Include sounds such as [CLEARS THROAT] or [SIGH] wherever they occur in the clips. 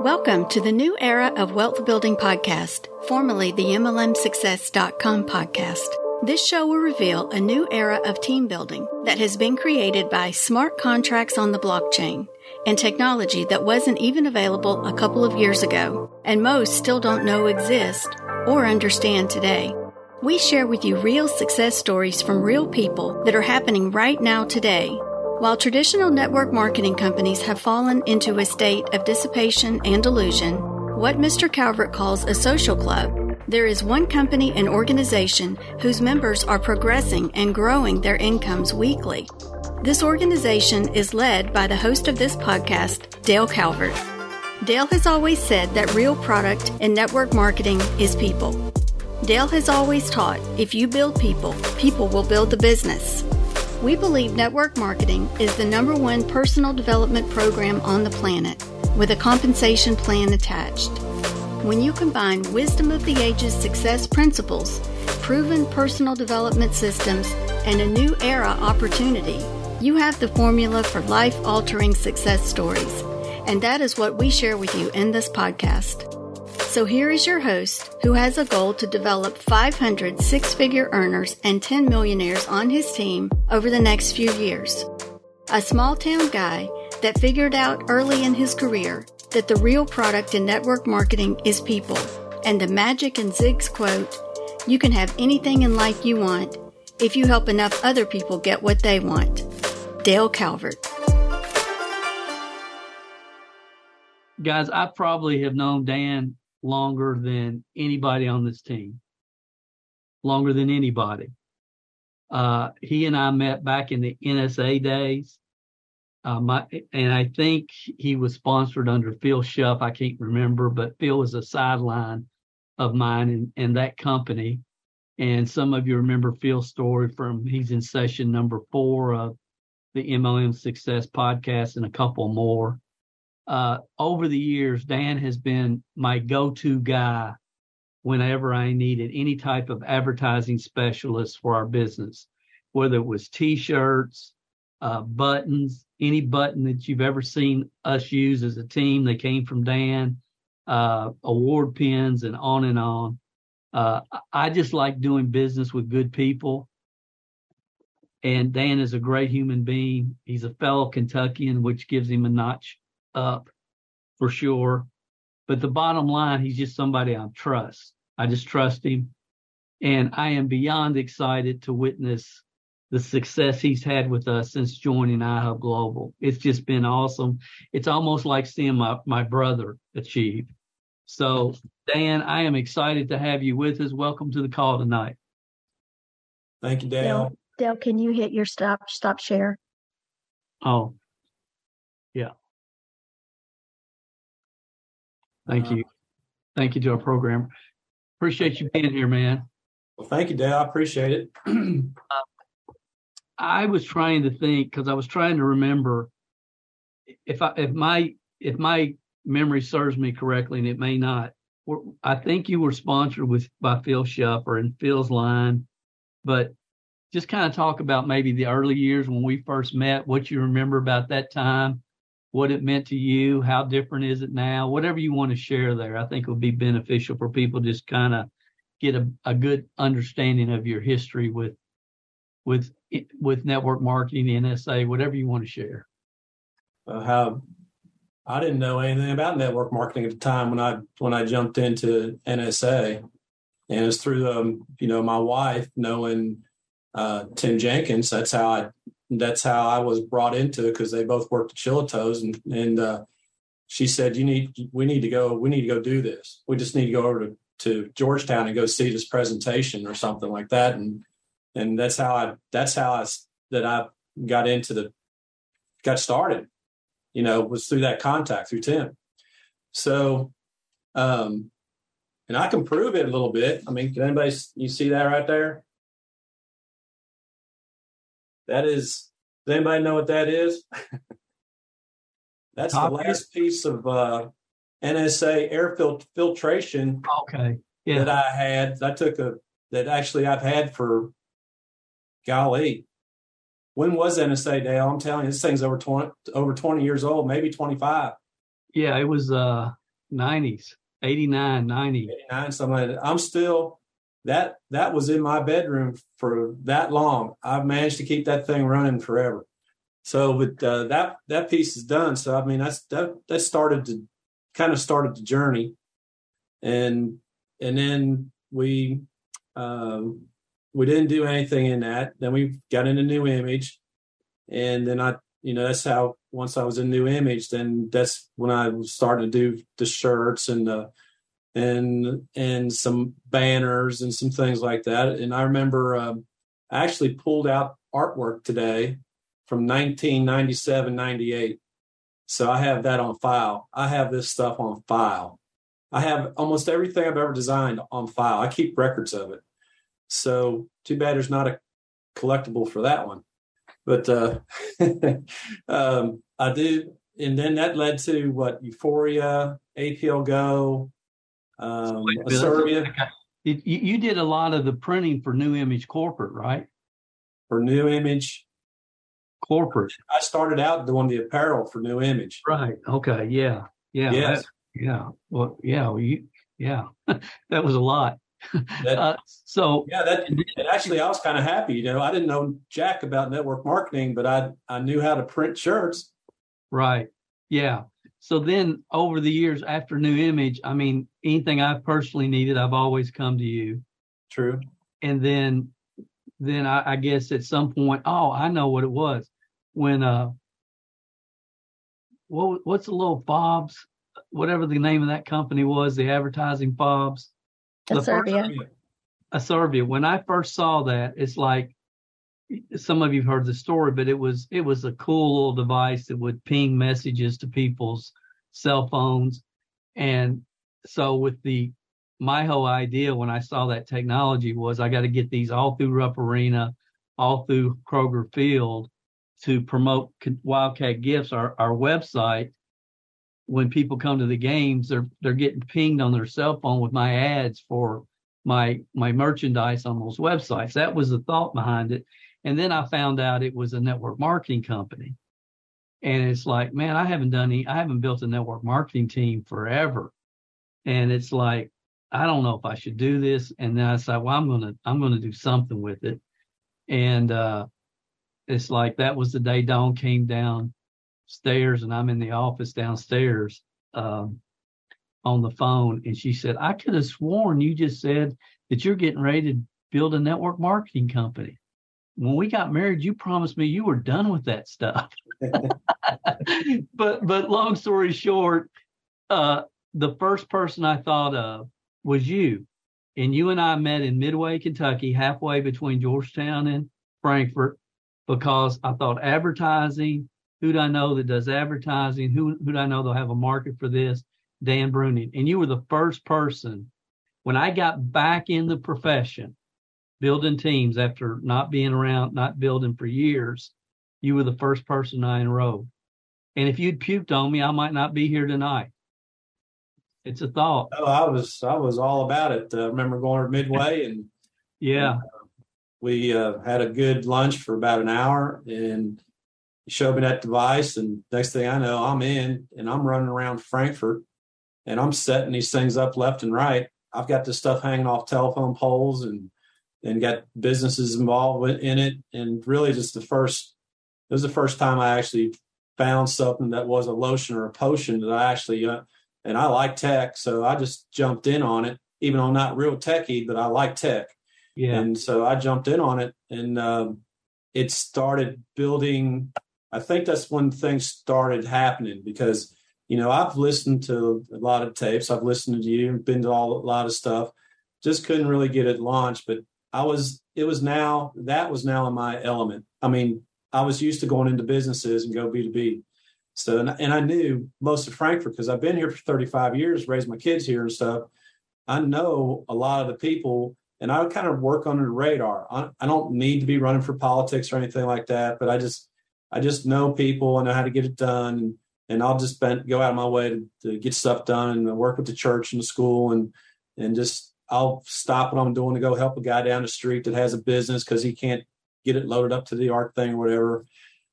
Welcome to the new era of Wealth Building Podcast, formerly the MLMSuccess.com podcast. This show will reveal a new era of team building that has been created by smart contracts on the blockchain and technology that wasn't even available a couple of years ago, and most still don't know exist or understand today. We share with you real success stories from real people that are happening right now today while traditional network marketing companies have fallen into a state of dissipation and delusion, what Mr. Calvert calls a social club, there is one company and organization whose members are progressing and growing their incomes weekly. This organization is led by the host of this podcast, Dale Calvert. Dale has always said that real product in network marketing is people. Dale has always taught if you build people, people will build the business. We believe network marketing is the number one personal development program on the planet with a compensation plan attached. When you combine wisdom of the ages success principles, proven personal development systems, and a new era opportunity, you have the formula for life altering success stories. And that is what we share with you in this podcast. So here is your host who has a goal to develop 500 six figure earners and 10 millionaires on his team over the next few years. A small town guy that figured out early in his career that the real product in network marketing is people. And the magic in Zig's quote, you can have anything in life you want if you help enough other people get what they want. Dale Calvert. Guys, I probably have known Dan longer than anybody on this team, longer than anybody. Uh, he and I met back in the NSA days. Uh, my, and I think he was sponsored under Phil Shuff. I can't remember, but Phil was a sideline of mine in, in that company. And some of you remember Phil's story from he's in session number four of the MLM Success podcast and a couple more uh, over the years, Dan has been my go-to guy whenever I needed any type of advertising specialist for our business, whether it was T-shirts, uh, buttons, any button that you've ever seen us use as a team, they came from Dan. Uh, award pins and on and on. Uh, I just like doing business with good people. And Dan is a great human being. He's a fellow Kentuckian, which gives him a notch up for sure. But the bottom line, he's just somebody I trust. I just trust him. And I am beyond excited to witness the success he's had with us since joining iHub Global. It's just been awesome. It's almost like seeing my, my brother achieve. So, Dan, I am excited to have you with us. Welcome to the call tonight. Thank you, Dale. Dale, Dale can you hit your stop stop share? Oh, Thank uh, you. Thank you to our program. Appreciate you being here, man. Well, thank you, Dale. I appreciate it. uh, [CLEARS THROAT] I was trying to think because I was trying to remember if I if my if my memory serves me correctly, and it may not. I think you were sponsored with by Phil Shuffer and Phil's line, but just kind of talk about maybe the early years when we first met, what you remember about that time, what it meant to you, how different is it now, whatever you want to share there, I think would be beneficial for people just kind of get a, a good understanding of your history with with with network marketing, NSA, whatever you want to share. Uh, how I didn't know anything about network marketing at the time when I when I jumped into NSA, and it's through um, you know my wife knowing uh, Tim Jenkins. That's how I that's how I was brought into it because they both worked at Chilato's and and uh, she said you need we need to go we need to go do this. We just need to go over to, to Georgetown and go see this presentation or something like that. And and that's how I that's how I that I got into the got started you know was through that contact through Tim. So um and I can prove it a little bit. I mean can anybody you see that right there that is, does anybody know what that is? That's Top the last here? piece of uh, NSA air fil- filtration. Okay. Yeah. That I had. I took a that actually I've had for golly. When was NSA Dale? I'm telling you, this thing's over twenty over twenty years old, maybe twenty five. Yeah, it was uh 90s, 89, 90. 89, something like. I'm still that that was in my bedroom for that long. I've managed to keep that thing running forever. So, but uh, that that piece is done. So, I mean, that's that that started to kind of started the journey, and and then we um, we didn't do anything in that. Then we got into new image, and then I, you know, that's how once I was in new image, then that's when I was starting to do the shirts and the and and some banners and some things like that. And I remember um, I actually pulled out artwork today from 1997, 98. So I have that on file. I have this stuff on file. I have almost everything I've ever designed on file. I keep records of it. So too bad there's not a collectible for that one. But uh, [LAUGHS] um, I do, and then that led to what Euphoria, APL Go, um, Servia. You, you did a lot of the printing for New Image Corporate, right? For New Image Corporate. I started out doing the apparel for New Image. Right. Okay. Yeah. Yeah. Yes. That, yeah. Well, yeah. Well, you, yeah. [LAUGHS] that was a lot. That, [LAUGHS] uh, so yeah, that and actually I was kind of happy. You know, I didn't know jack about network marketing, but I I knew how to print shirts. Right. Yeah. So then over the years after New Image, I mean, anything I've personally needed, I've always come to you. True. And then then I, I guess at some point, oh, I know what it was when uh, what what's the little fobs, whatever the name of that company was, the advertising fobs. Servia. A Servia. When I first saw that, it's like some of you've heard the story, but it was it was a cool little device that would ping messages to people's cell phones. And so with the my whole idea when I saw that technology was I got to get these all through Rupp Arena, all through Kroger Field to promote Wildcat Gifts, our, our website. When people come to the games, they're they're getting pinged on their cell phone with my ads for my my merchandise on those websites. That was the thought behind it. And then I found out it was a network marketing company. And it's like, man, I haven't done any, I haven't built a network marketing team forever. And it's like, I don't know if I should do this. And then I said, well, I'm gonna I'm gonna do something with it. And uh, it's like that was the day Dawn came downstairs, and I'm in the office downstairs um, on the phone, and she said, I could have sworn you just said that you're getting ready to build a network marketing company. When we got married, you promised me you were done with that stuff. [LAUGHS] but but long story short, uh, the first person I thought of was you. And you and I met in Midway, Kentucky, halfway between Georgetown and Frankfort, because I thought advertising, who do I know that does advertising? Who, who do I know that'll have a market for this? Dan Bruning. And you were the first person when I got back in the profession, building teams after not being around, not building for years, you were the first person I enrolled. And if you'd puked on me, I might not be here tonight. It's a thought. Oh, I was I was all about it. Uh, I remember going to Midway and [LAUGHS] yeah, uh, we uh, had a good lunch for about an hour and he showed me that device and next thing I know I'm in and I'm running around Frankfort and I'm setting these things up left and right. I've got this stuff hanging off telephone poles and and got businesses involved in it and really just the first it was the first time I actually found something that was a lotion or a potion that I actually uh, and I like tech, so I just jumped in on it. Even though I'm not real techy, but I like tech. Yeah. And so I jumped in on it, and um, it started building. I think that's when things started happening because you know I've listened to a lot of tapes. I've listened to you, been to all, a lot of stuff. Just couldn't really get it launched, but I was. It was now that was now in my element. I mean, I was used to going into businesses and go B two B so, and, and I knew most of Frankfort because I've been here for 35 years, raised my kids here and stuff. I know a lot of the people, and I kind of work under the radar. I, I don't need to be running for politics or anything like that, but I just, I just know people and know how to get it done. And, and I'll just go out of my way to, to get stuff done and work with the church and the school and, and just, I'll stop what I'm doing to go help a guy down the street that has a business because he can't get it loaded up to the art thing or whatever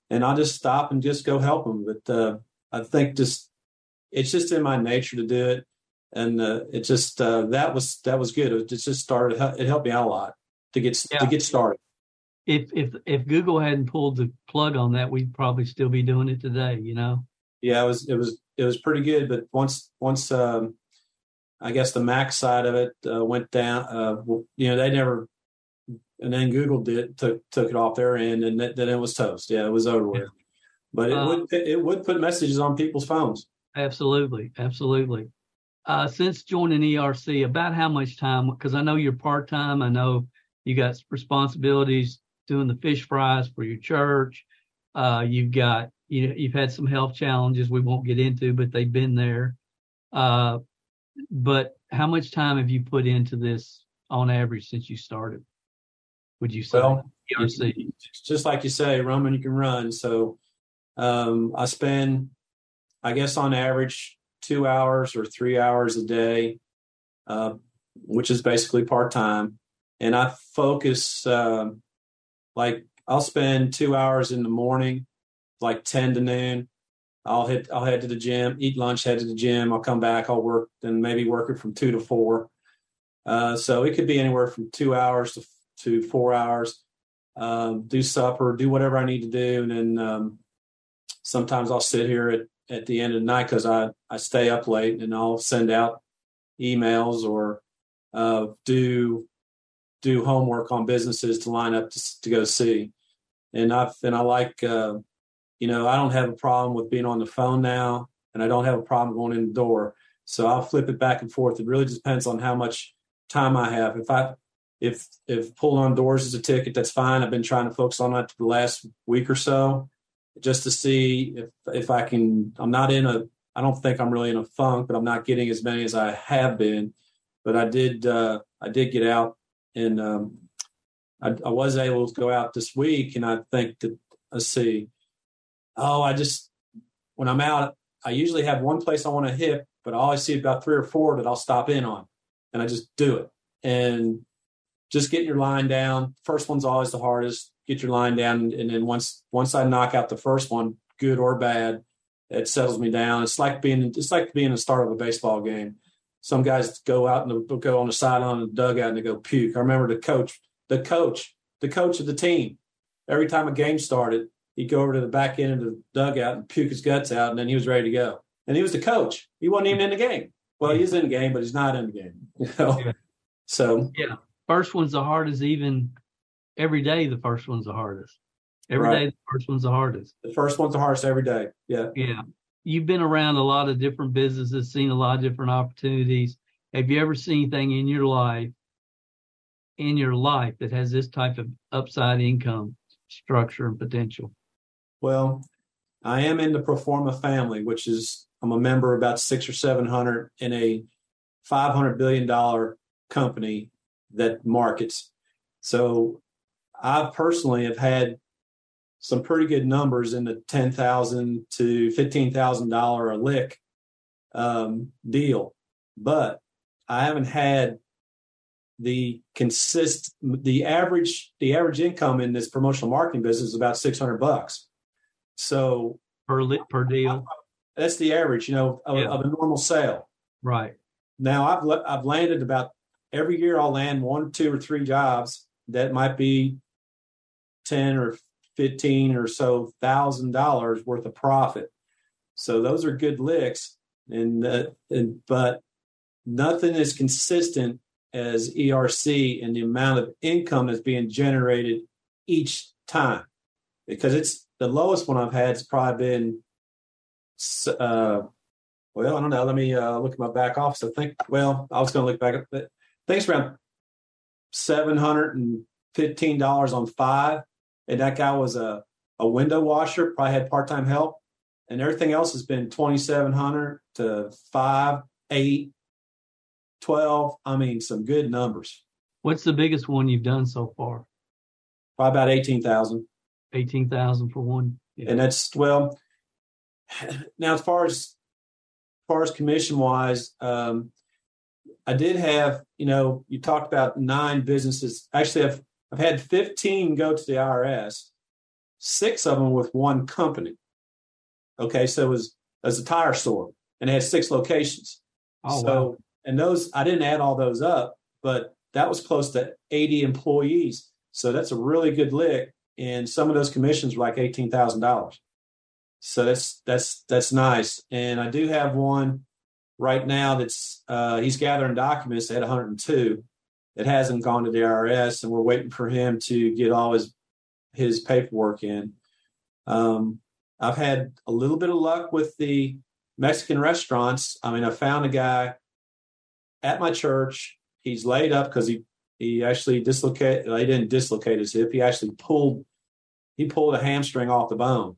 and I'll just stop and just go help him. But uh, I think just it's just in my nature to do it, and uh, it just uh, that was that was good. It just started. It helped me out a lot to get yeah. to get started. If if if Google hadn't pulled the plug on that, we'd probably still be doing it today. You know. Yeah, it was it was it was pretty good, but once once um, I guess the Mac side of it uh, went down, uh, you know, they never and then Google did took took it off their end, and then it was toast. Yeah, it was over with. But it would it would put messages on people's phones. Absolutely, absolutely. Uh, since joining ERC, about how much time? Because I know you're part time. I know you got responsibilities doing the fish fries for your church. Uh, you've got you know, you've had some health challenges we won't get into, but they've been there. Uh, but how much time have you put into this on average since you started? would you say? Well, just like you say, Roman, you can run. So um, I spend, I guess, on average, two hours or three hours a day, uh, which is basically part time. And I focus, uh, like, I'll spend two hours in the morning, like 10 to noon. I'll hit, I'll head to the gym, eat lunch, head to the gym. I'll come back, I'll work, then maybe work it from two to four. Uh, so it could be anywhere from two hours to to four hours, um, do supper, do whatever I need to do, and then um, sometimes I'll sit here at, at the end of the night because I I stay up late and I'll send out emails or uh, do do homework on businesses to line up to, to go see. And I and I like uh, you know I don't have a problem with being on the phone now, and I don't have a problem going in the door. So I'll flip it back and forth. It really depends on how much time I have. If I if if pulling on doors is a ticket, that's fine. I've been trying to focus on that the last week or so, just to see if if I can. I'm not in a. I don't think I'm really in a funk, but I'm not getting as many as I have been. But I did. Uh, I did get out, and um, I, I was able to go out this week, and I think that let's see. Oh, I just when I'm out, I usually have one place I want to hit, but I always see about three or four that I'll stop in on, and I just do it. And just getting your line down. First one's always the hardest. Get your line down, and then once once I knock out the first one, good or bad, it settles me down. It's like being it's like being the start of a baseball game. Some guys go out and go on the sideline and dugout and they go puke. I remember the coach, the coach, the coach of the team. Every time a game started, he'd go over to the back end of the dugout and puke his guts out, and then he was ready to go. And he was the coach. He wasn't even in the game. Well, he's in the game, but he's not in the game. [LAUGHS] You know? Yeah. So yeah, first one's the hardest even every day the first one's the hardest Every right. day, the first one's the hardest the first one's the hardest every day yeah yeah you've been around a lot of different businesses seen a lot of different opportunities have you ever seen anything in your life in your life that has this type of upside income structure and potential well i am in the Proforma family which is i'm a member of about six or seven hundred in a 500 billion dollar company that markets. So I personally have had some pretty good numbers in the ten thousand to fifteen thousand dollar a lick um, deal, but I haven't had the consist the average the average income in this promotional marketing business is about six hundred bucks. So per lit per deal. That's the average, you know, of, yeah. of a normal sale. Right. Now I've I've landed about every year I'll land one, two, or three jobs that might be ten or fifteen or so thousand dollars worth of profit. So those are good licks, and, uh, and but nothing is consistent as ERC and the amount of income that's being generated each time, because it's the lowest one I've had has probably been. Uh, well, I don't know. Let me uh, look at my back office. I think. Well, I was going to look back at Thanks around seven hundred and fifteen dollars on five, and that guy was a a window washer. Probably had part time help, and everything else has been twenty seven hundred to five, eight, twelve. I mean, some good numbers. What's the biggest one you've done so far? Probably about eighteen thousand. Eighteen thousand for one, yeah. and that's well. Now, as far as as far as commission wise, um, I did have, you know, you talked about nine businesses. Actually, I've I've had 15 go to the IRS, six of them with one company. Okay, so it was as a tire store. and it had six locations. Oh, so, wow. and those I didn't add all those up, but that was close to 80 employees. So that's a really good lick. And some of those commissions were like eighteen thousand dollars. So that's that's that's nice. And I do have one right now that's uh, he's gathering documents at 102. It hasn't gone to the IRS, and we're waiting for him to get all his his paperwork in. Um, I've had a little bit of luck with the Mexican restaurants. I mean, I found a guy at my church. He's laid up because he he actually dislocated. He didn't dislocate his hip. He actually pulled he pulled a hamstring off the bone,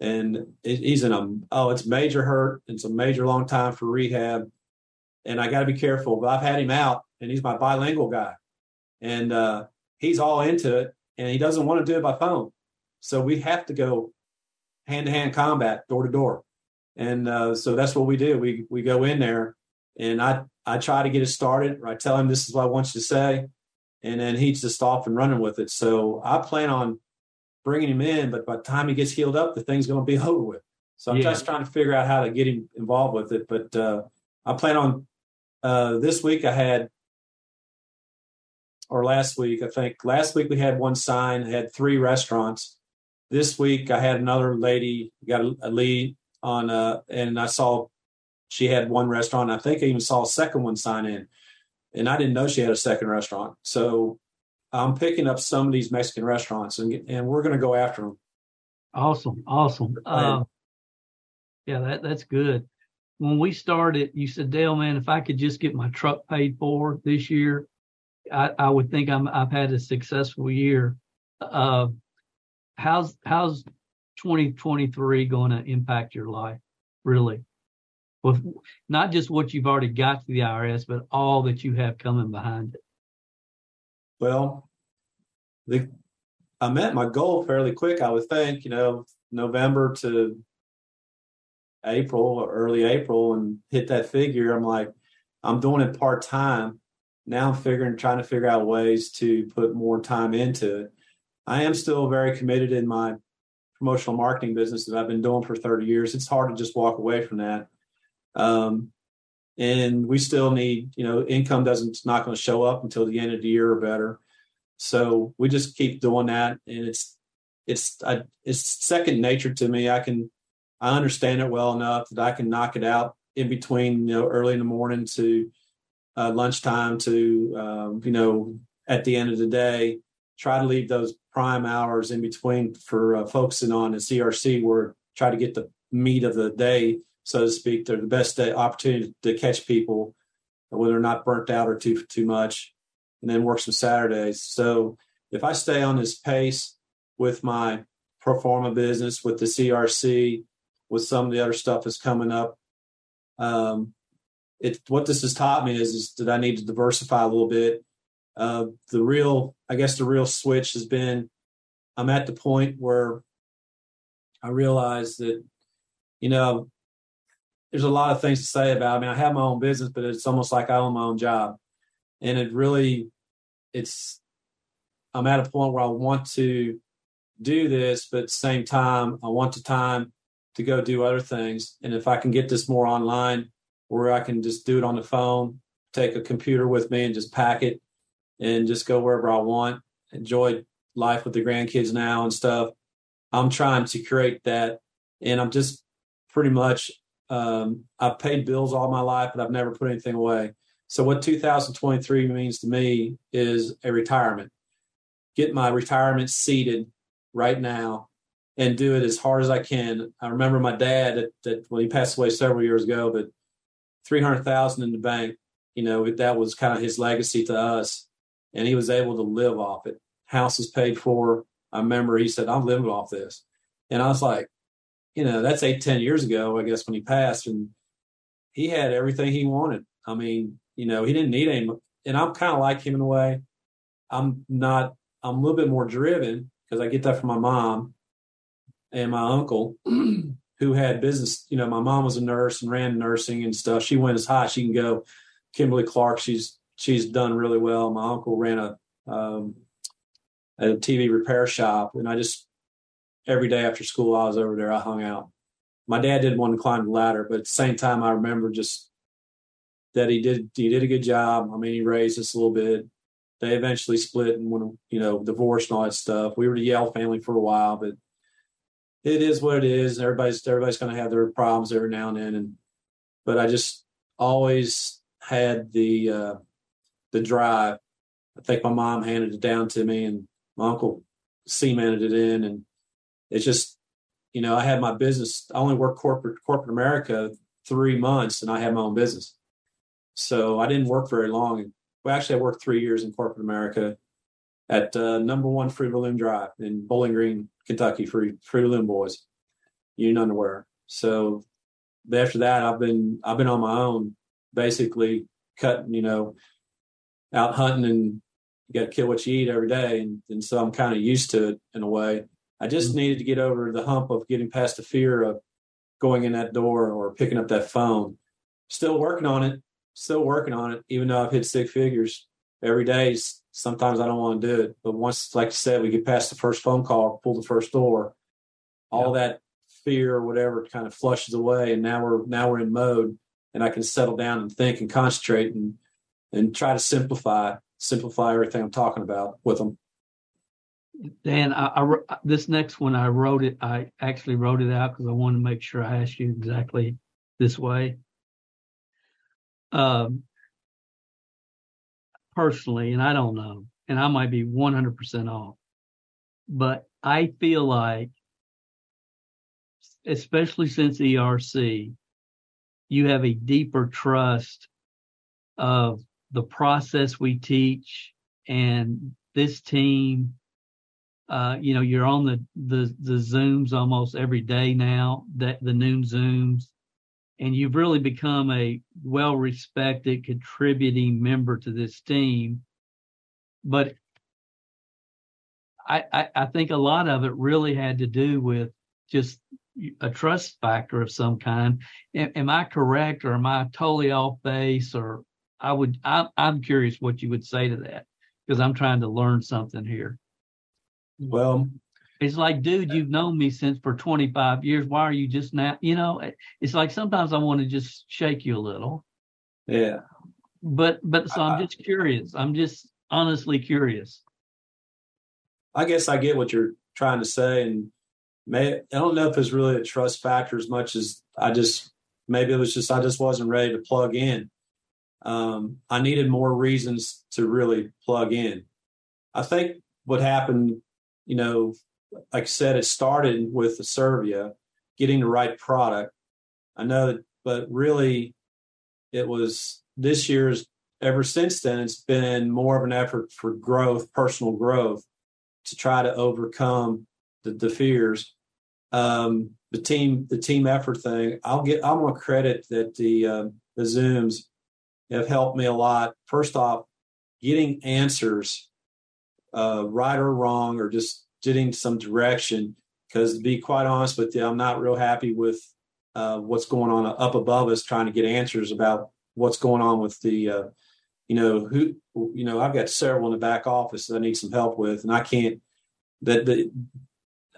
and he's in a oh, it's major hurt. It's a major long time for rehab, and I got to be careful. But I've had him out, and he's my bilingual guy, and uh, he's all into it, and he doesn't want to do it by phone. So we have to go hand to hand combat, door to door, and uh, so that's what we do. We we go in there, and I I try to get it started. Or I tell him this is what I want you to say, and then he's just off and running with it. So I plan on bringing him in, but by the time he gets healed up, the thing's going to be [LAUGHS] over with. So I'm Yeah. just trying to figure out how to get him involved with it. But uh, I plan on uh, this week. I had, or last week, I think last week we had one sign, had three restaurants. This week I had another lady got a, a lead on, uh, and I saw she had one restaurant. I think I even saw a second one sign in, and I didn't know she had a second restaurant. So I'm picking up some of these Mexican restaurants, and and we're going to go after them. Awesome, awesome. Uh, yeah, that that's good. When we started, you said, Dale, man, if I could just get my truck paid for this year, I, I would think I'm I've had a successful year. Uh, how's how's 2023 going to impact your life, really? With not just what you've already got to the IRS, but all that you have coming behind it. Well, the I met my goal fairly quick. I would think, you know, November to April or early April, and hit that figure. I'm like, I'm doing it part time. Now I'm figuring, trying to figure out ways to put more time into it. I am still very committed in my promotional marketing business that I've been doing for 30 years. It's hard to just walk away from that. Um, and we still need, you know, income doesn't not going to show up until the end of the year or better. So we just keep doing that, and it's it's I, it's second nature to me. I can I understand it well enough that I can knock it out in between, you know, early in the morning to uh, lunchtime to um, you know at the end of the day. Try to leave those prime hours in between for uh, focusing on the ERC, where try to get the meat of the day, so to speak. They're the best opportunity to catch people when they're not burnt out or too too much, and then work some Saturdays. So if I stay on this pace with my Proforma business, with the ERC, with some of the other stuff that's coming up, um, it what this has taught me is, is that I need to diversify a little bit. Uh, the real, I guess, the real switch has been I'm at the point where I realize that, you know, there's a lot of things to say about. I mean, I have my own business, but it's almost like I own my own job, and it really, it's. I'm at a point where I want to do this, but at the same time, I want the time to go do other things. And if I can get this more online, where I can just do it on the phone, take a computer with me, and just pack it, and just go wherever I want, enjoy life with the grandkids now and stuff. I'm trying to create that, and I'm just pretty much um, I've paid bills all my life, but I've never put anything away. So what 2023 means to me is a retirement. Get my retirement seated right now and do it as hard as I can. I remember my dad that, that when he passed away several years ago, but 300,000 in the bank, you know, that was kind of his legacy to us. And he was able to live off it. House is paid for. I remember he said, I'm living off this. And I was like, you know, that's eight, ten years ago, I guess, when he passed. And he had everything he wanted. I mean, you know, he didn't need any. And I'm kind of like him in a way. I'm not, I'm a little bit more driven because I get that from my mom and my uncle [CLEARS THROAT] who had business. You know, my mom was a nurse and ran nursing and stuff. She went as high as she can go. Kimberly Clark, she's she's done really well. My uncle ran a um, a TV repair shop, and I just every day after school I was over there. I hung out, my dad didn't want to climb the ladder, but at the same time, I remember just that he did he did a good job. I mean, he raised us a little bit. They eventually split and went, you know, divorced and all that stuff. We were the Yale family for a while, but it is what it is. Everybody's everybody's going to have their problems every now and then, and but I just always had the uh, the drive. I think my mom handed it down to me, and my uncle cemented it in, and it's just you know I had my business. I only worked corporate corporate America three months, and I had my own business, so I didn't work very long. Well, actually, I worked three years in corporate America at uh, number one Fruit Loom Drive in Bowling Green, Kentucky, for Fruit Loom Boys, Union Underwear. So after that, I've been I've been on my own, basically cutting, you know, out hunting and you got to kill what you eat every day, and, and so I'm kind of used to it in a way. I just mm-hmm. needed to get over the hump of getting past the fear of going in that door or picking up that phone. Still working on it, still working on it, even though I've hit six figures every day. Sometimes I don't want to do it, but once, like you said, we get past the first phone call, pull the first door, all yeah. that fear or whatever kind of flushes away, and now we're now we're in mode, and I can settle down and think and concentrate and and try to simplify simplify everything I'm talking about with them. Dan, I, I, this next one I wrote it. I actually wrote it out because I wanted to make sure I asked you exactly this way. Um, personally, and I don't know, and I might be 100% off, but I feel like, especially since ERC, you have a deeper trust of the process we teach and this team uh, you know you're on the, the the zooms almost every day now that the noon zooms and you've really become a well respected contributing member to this team but I, I, I think a lot of it really had to do with just a trust factor of some kind. Am, am I correct, or am I totally off base, or I would I, I'm curious what you would say to that because I'm trying to learn something here. Well, it's like, dude, you've known me since for 25 years. Why are you just now? You know, it's like sometimes I want to just shake you a little. Yeah. But but so I'm just curious. I'm just honestly curious. I guess I get what you're trying to say, and may I don't know if it's really a trust factor as much as I just maybe it was just I just wasn't ready to plug in um, I needed more reasons to really plug in. I think what happened, you know, like I said, it started with the Servia, getting the right product. I know that, but really, it was this year's. Ever since then, it's been more of an effort for growth, personal growth, to try to overcome the, the fears. Um, the team, the team effort thing. I'll get. I'm gonna credit that the uh, the Zooms have helped me a lot. First off, getting answers, uh, right or wrong, or just getting some direction. Because to be quite honest with you, I'm not real happy with uh, what's going on up above us, trying to get answers about what's going on with the, uh, you know, who, you know, I've got several in the back office that I need some help with, and I can't. That the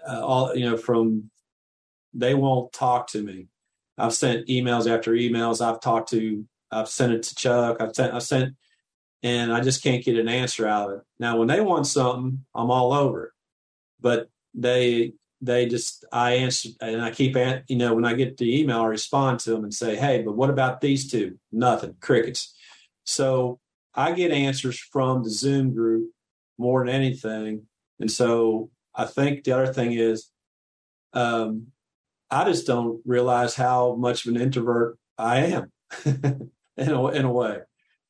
uh, all you know from they won't talk to me. I've sent emails after emails. I've talked to I've sent it to Chuck. I've sent, I sent, and I just can't get an answer out of it. Now, when they want something, I'm all over it. But they, they just, I answer, and I keep, you know, when I get the email, I respond to them and say, hey, but what about these two? Nothing, crickets. So I get answers from the Zoom group more than anything. And so I think the other thing is, um, I just don't realize how much of an introvert I am. [LAUGHS] in a, in a way.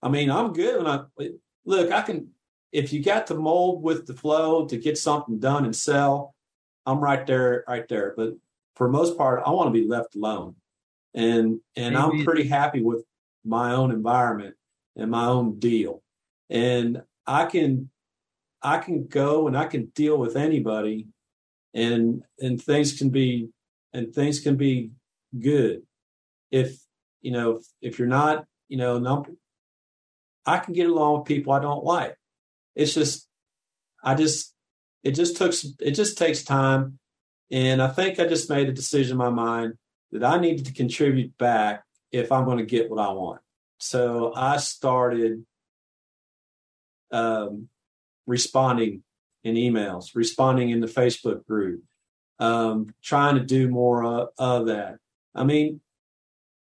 I mean, I'm good when I look. I can if you got the mold with the flow to get something done and sell. I'm right there, right there. But for most part, I want to be left alone, and and Maybe. I'm pretty happy with my own environment and my own deal, and I can I can go and I can deal with anybody, and and things can be and things can be good if you know if, if you're not you know, no, I can get along with people I don't like. It's just, I just, it just took, it just takes time. And I think I just made a decision in my mind. that I needed to contribute back if I'm going to get what I want. So I started um, responding in emails, responding in the Facebook group, um, trying to do more of, of that. I mean,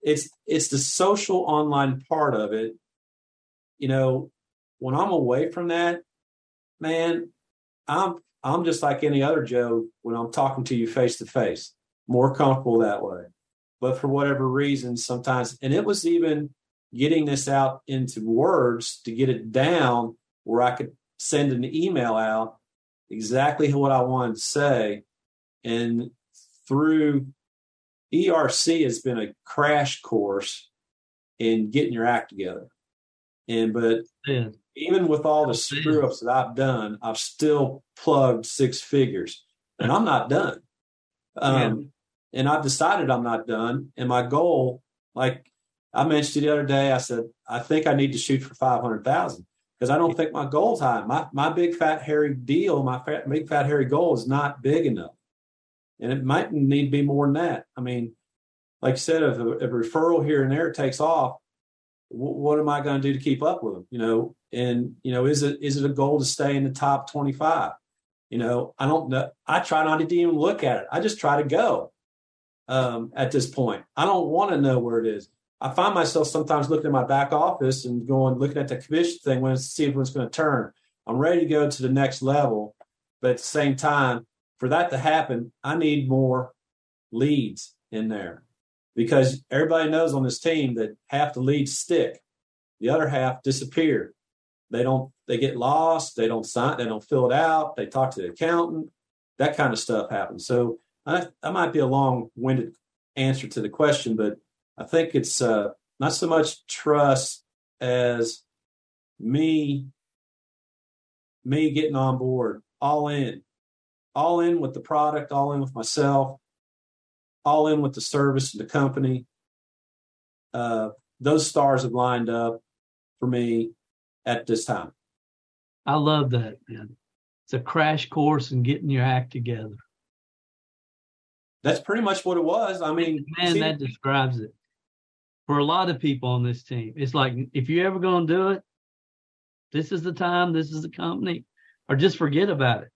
it's it's the social online part of it. You know, when I'm away from that, man, I'm I'm just like any other Joe when I'm talking to you face to face, more comfortable that way. But for whatever reason, sometimes, and it was even getting this out into words to get it down where I could send an email out exactly what I wanted to say. And through ERC has been a crash course in getting your act together. And but even with all the screw ups that I've done, I've still plugged six figures, and I'm not done. Um. And I've decided I'm not done. And my goal, like I mentioned the other day, I said I think I need to shoot for five hundred thousand because I don't think my goal's high. My my big fat hairy deal, my fat, big fat hairy goal is not big enough, and it might need to be more than that. I mean, like I said, if a, if a referral here and there takes off, what am I going to do to keep up with them? You know, and you know, is it is it a goal to stay in the top twenty five? You know, I don't know. I try not to even look at it. I just try to go. Um, at this point, I don't want to know where it is. I find myself sometimes looking at my back office and going looking at the commission thing when see if it's going to turn. I'm ready to go to the next level, but at the same time, for that to happen, I need more leads in there because everybody knows on this team that half the leads stick, the other half disappear. They don't. They get lost. They don't sign. They don't fill it out. They talk to the accountant. That kind of stuff happens. So I, that might be a long-winded answer to the question, but I think it's uh, not so much trust as me me getting on board, all in, all in with the product, all in with myself, all in with the service and the company. Uh, those stars have lined up for me at this time. I love that, man. It's a crash course in getting your act together. That's pretty much what it was. I mean, man, see, that describes it for a lot of people on this team. It's like if you're ever going to do it, this is the time, this is the company, or just forget about it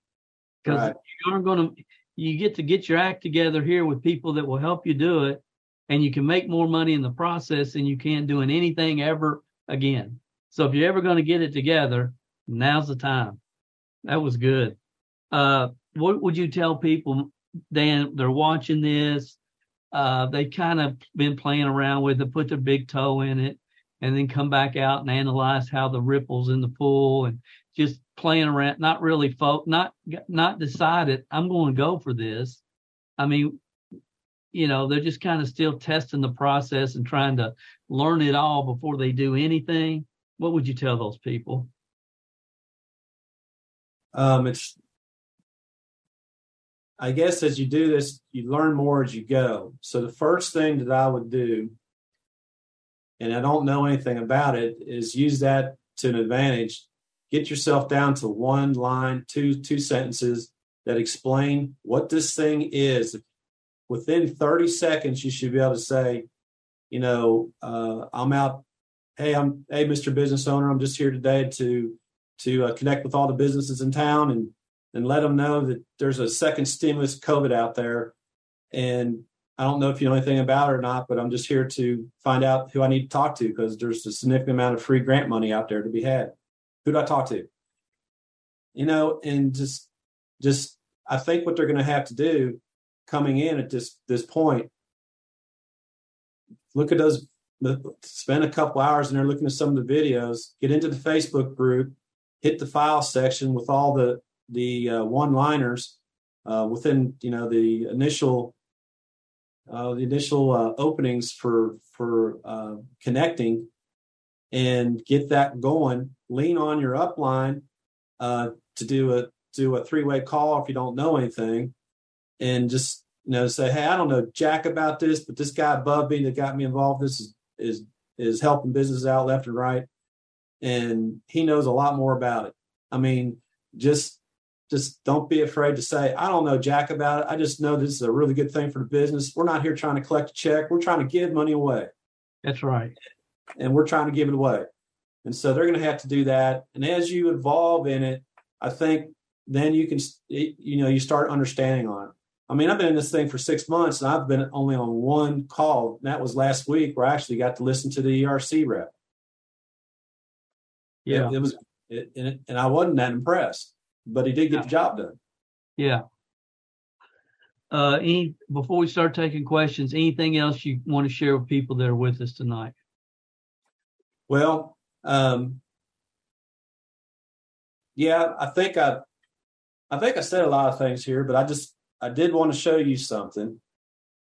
because right. you aren't going to you get to get your act together here with people that will help you do it and you can make more money in the process than you can doing anything ever again. So if you're ever going to get it together, now's the time. That was good. Uh, what would you tell people, Dan, they're watching this, uh, they kind of been playing around with it, put their big toe in it, and then come back out and analyze how the ripples in the pool and just playing around, not really folk, not not decided I'm going to go for this. I mean, you know, they're just kind of still testing the process and trying to learn it all before they do anything. What would you tell those people? Um, it's, I guess, as you do this, you learn more as you go. So the first thing that I would do, and I don't know anything about it, is use that to an advantage get yourself down to one line, two two sentences that explain what this thing is. Within 30 seconds, you should be able to say, you know, uh, I'm out. Hey, I'm hey, Mr. Business Owner. I'm just here today to to uh, connect with all the businesses in town and and let them know that there's a second stimulus COVID out there. And I don't know if you know anything about it or not, but I'm just here to find out who I need to talk to because there's a significant amount of free grant money out there to be had. Who do I talk to? You know, and just just I think what they're going to have to do coming in at this this point, look at those. Spend a couple hours and they're looking at some of the videos. Get into the Facebook group. Hit the file section with all the the uh, one liners uh, within you know the initial uh, the initial uh, openings for for uh, connecting and get that going. Lean on your upline uh, to do a do a three way call if you don't know anything, and just you know say, hey, I don't know jack about this, but this guy above me that got me involved this is is is helping businesses out left and right, and he knows a lot more about it. I mean, just just don't be afraid to say, I don't know jack about it. I just know this is a really good thing for the business. We're not here trying to collect a check. We're trying to give money away. That's right. And we're trying to give it away. And so they're going to have to do that. And as you evolve in it, I think then you can, you know, you start understanding on it. I mean, I've been in this thing for six months and I've been only on one call. And that was last week where I actually got to listen to the ERC rep. Yeah. It, it was, it, and, and I wasn't that impressed, but he did get the job done. Yeah. Uh, any, before we start taking questions, anything else you want to share with people that are with us tonight? Well, um, yeah, I think I, I think I said a lot of things here, but I just I did want to show you something,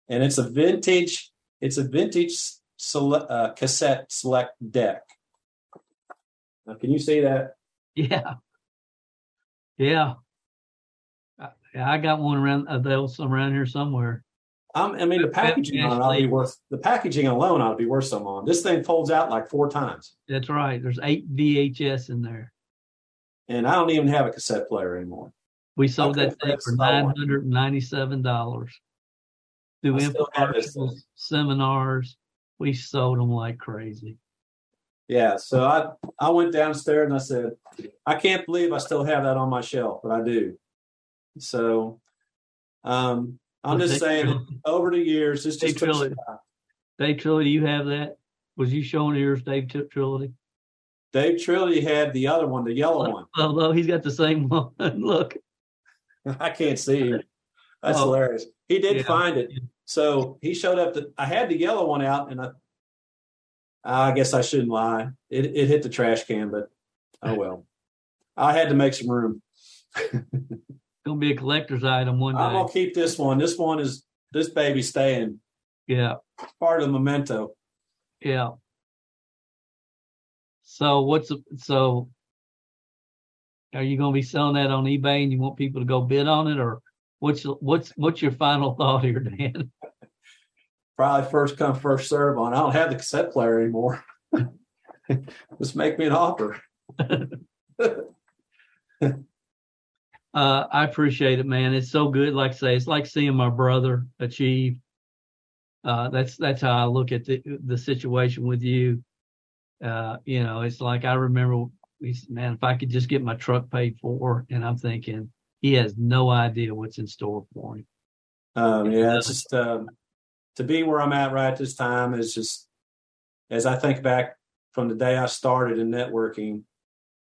and it's a vintage. It's a vintage uh, cassette select deck. Now, can you see that? Yeah, yeah. I, I got one around uh, those around here somewhere. Um, I mean, the packaging on it ought to be worth the packaging alone ought to be worth some on. This thing folds out like four times. That's right. There's eight VHS in there, and I don't even have a cassette player anymore. We sold that thing for nine hundred and ninety-seven dollars. Through infomercials, seminars, we sold them like crazy. Yeah, so I I went downstairs and I said, I can't believe I still have that on my shelf, but I do. So, um, I'm just saying, Trilogy. over the years, this just Trilogy. Dave Trilogy, do you have that? Was you showing yours, Dave Trilogy? Dave Trilogy had the other one, the yellow one. Although oh, he's got the same one. [LAUGHS] Look. I can't see. him. That's oh, hilarious. He did yeah. find it. So he showed up. To, I had the yellow one out, and I, I guess I shouldn't lie. It, it hit the trash can, but oh well. I had to make some room. [LAUGHS] gonna be a collector's item one day. I'm gonna keep this one. This one is this baby staying. Yeah, part of the memento. Yeah. So what's so are you going to be selling that on eBay and you want people to go bid on it, or what's what's what's your final [LAUGHS] thought here, Dan? Probably first come first serve on. I don't have the cassette player anymore. [LAUGHS] Just make me an offer. [LAUGHS] uh, I appreciate it, man. It's so good. Like I say, it's like seeing my brother achieve. Uh, that's that's how I look at the the situation with you. Uh, you know, it's like I remember he said, man, if I could just get my truck paid for, and I'm thinking he has no idea what's in store for him. Um, yeah, it's just um, to be where I'm at right this time is just as I think back from the day I started in networking,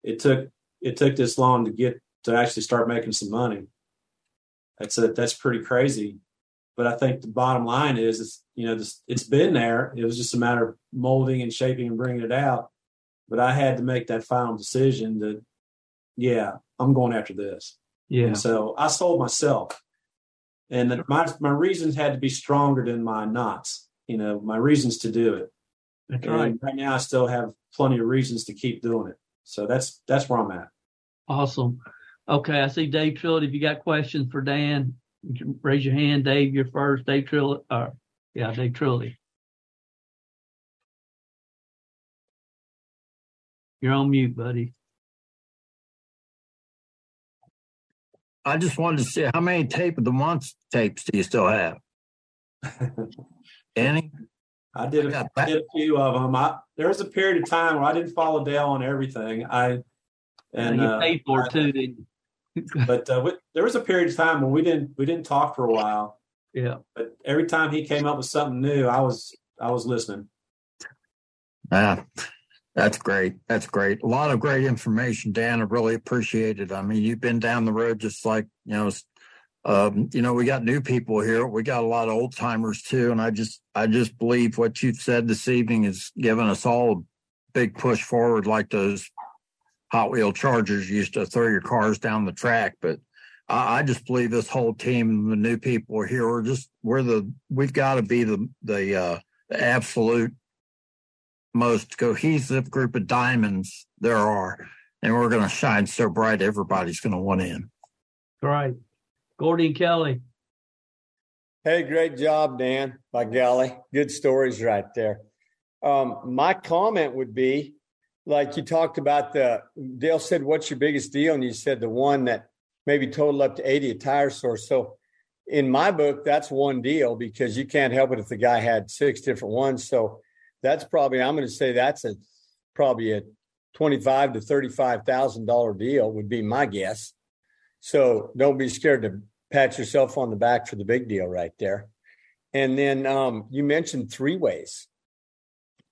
it took it took this long to get to actually start making some money. That's a, that's pretty crazy. But I think the bottom line is, it's, you know, this, it's been there. It was just a matter of molding and shaping and bringing it out. But I had to make that final decision that, yeah, I'm going after this. Yeah. And so I sold myself. And my my reasons had to be stronger than my knots, you know, my reasons to do it. And right. Right now I still have plenty of reasons to keep doing it. So that's that's where I'm at. Awesome. Okay, I see Dave Trilogy. If you got questions for Dan, you raise your hand. Dave, you're first. Dave Trilogy. Uh, yeah, Dave Trilogy. You're on mute, buddy. I just wanted to see how many tape of the month tapes do you still have? [LAUGHS] Any? I did, a, I did a few of them. I, there was a period of time where I didn't follow Dale on everything. I and you paid for it too, didn't you? [LAUGHS] but uh, we, there was a period of time when we didn't we didn't talk for a while. Yeah. But every time he came up with something new, I was I was listening. Yeah. That's great. That's great. A lot of great information, Dan. I really appreciate it. I mean, you've been down the road just like, you know, um, you know, we got new people here. We got a lot of old timers too. And I just, I just believe what you've said this evening has given us all a big push forward, like those Hot Wheel Chargers used to throw your cars down the track. But I, I just believe this whole team, the new people here. We're just, we're the, we've got to be the, the, uh, the absolute most cohesive group of diamonds there are. And we're going to shine so bright, everybody's going to want in. Right. Gordy and Kelly. Hey, great job, Dan, by golly. Good stories right there. Um, my comment would be like you talked about the, Dale said, What's your biggest deal? And you said the one that maybe total up to 80 at tire source. So in my book, that's one deal because you can't help it if the guy had six different ones. So that's probably I'm going to say that's a probably a twenty-five to thirty-five thousand dollar deal would be my guess. So don't be scared to pat yourself on the back for the big deal right there. And then um, you mentioned three ways.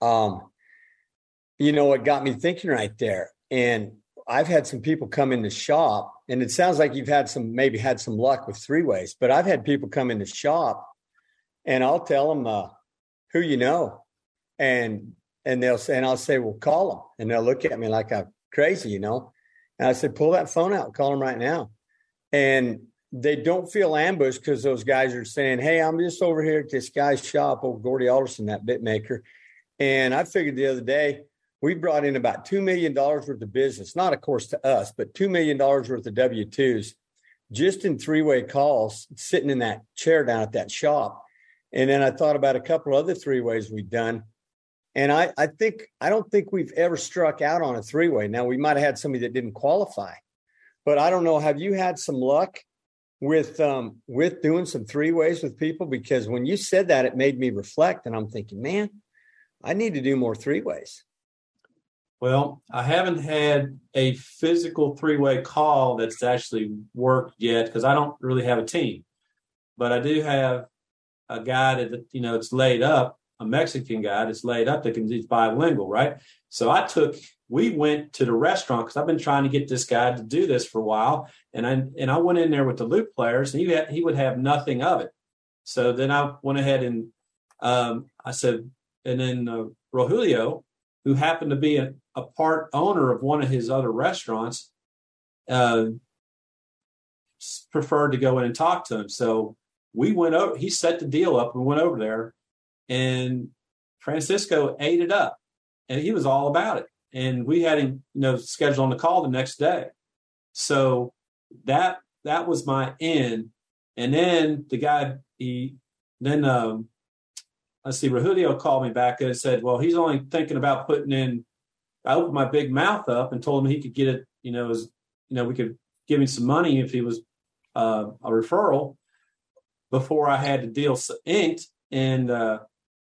Um, you know, what got me thinking right there. And I've had some people come in the shop, and it sounds like you've had some maybe had some luck with three ways, but I've had people come in the shop, and I'll tell them uh, who you know, and and they'll say, and I'll say, well, call them, and they'll look at me like I'm crazy, you know. And I said, pull that phone out, call them right now, and they don't feel ambushed because those guys are saying, hey, I'm just over here at this guy's shop, old Gordy Alderson, that bit maker, and I figured the other day we brought in about $2 million worth of business, not of course to us, but $2 million worth of W 2s just in three way calls, sitting in that chair down at that shop. And then I thought about a couple other three ways we've done. And I, I think, I don't think we've ever struck out on a three way. Now, we might have had somebody that didn't qualify, but I don't know. Have you had some luck with um, with doing some three ways with people? Because when you said that, it made me reflect, and I'm thinking, man, I need to do more three ways. Well, I haven't had a physical three way call that's actually worked yet because I don't really have a team. But I do have a guy that, you know, it's laid up, a Mexican guy that's laid up that can be bilingual, right? So I took, we went to the restaurant because I've been trying to get this guy to do this for a while. And I, and I went in there with the loop players and he, had, he would have nothing of it. So then I went ahead and um, I said, and then uh, Rogelio, who happened to be a, a part owner of one of his other restaurants, uh, preferred to go in and talk to him. So we went over, he set the deal up and went over there, and Francisco ate it up, and he was all about it. And we had him, you know, scheduled on the call the next day. So that that was my end. And then the guy, he then um, let's see, Rogelio called me back and said, well, he's only thinking about putting in. I opened my big mouth up and told him he could get it. You know, as you know, we could give him some money if he was uh, a referral before I had the deal inked. And uh,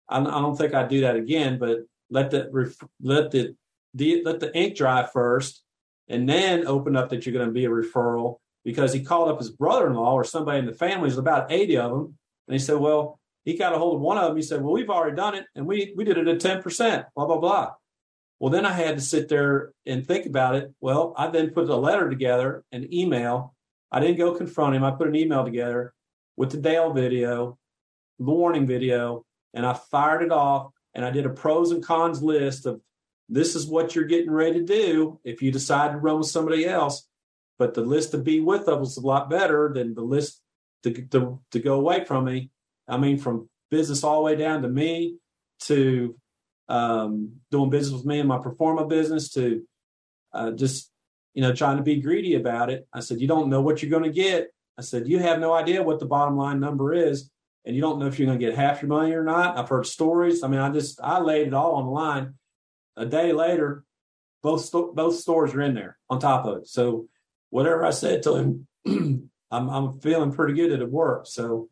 I, I, don't think I'd do that again. But let the let the, let the ink dry first, and then open up that you're going to be a referral. Because he called up his brother-in-law or somebody in the family. There's about eighty of them, and he said, "Well, he got a hold of one of them. He said, Well, we've already done it and we, we did it at 10%, blah, blah, blah. Well, then I had to sit there and think about it. Well, I then put a letter together, an email. I didn't go confront him. I put an email together with the Dale video, the warning video, and I fired it off and I did a pros and cons list of this is what you're getting ready to do if you decide to run with somebody else. But the list to be with us was a lot better than the list to, to, to go away from me. I mean, from business all the way down to me to um, doing business with me in my Proforma business to uh, just, you know, trying to be greedy about it. I said, you don't know what you're going to get. I said, you have no idea what the bottom line number is. And you don't know if you're going to get half your money or not. I've heard stories. I mean, I just, I laid it all on the line. A day later, both, sto- both stores are in there on top of it. So whatever I said to him, [CLEARS THROAT] I'm, I'm feeling pretty good that it worked. So,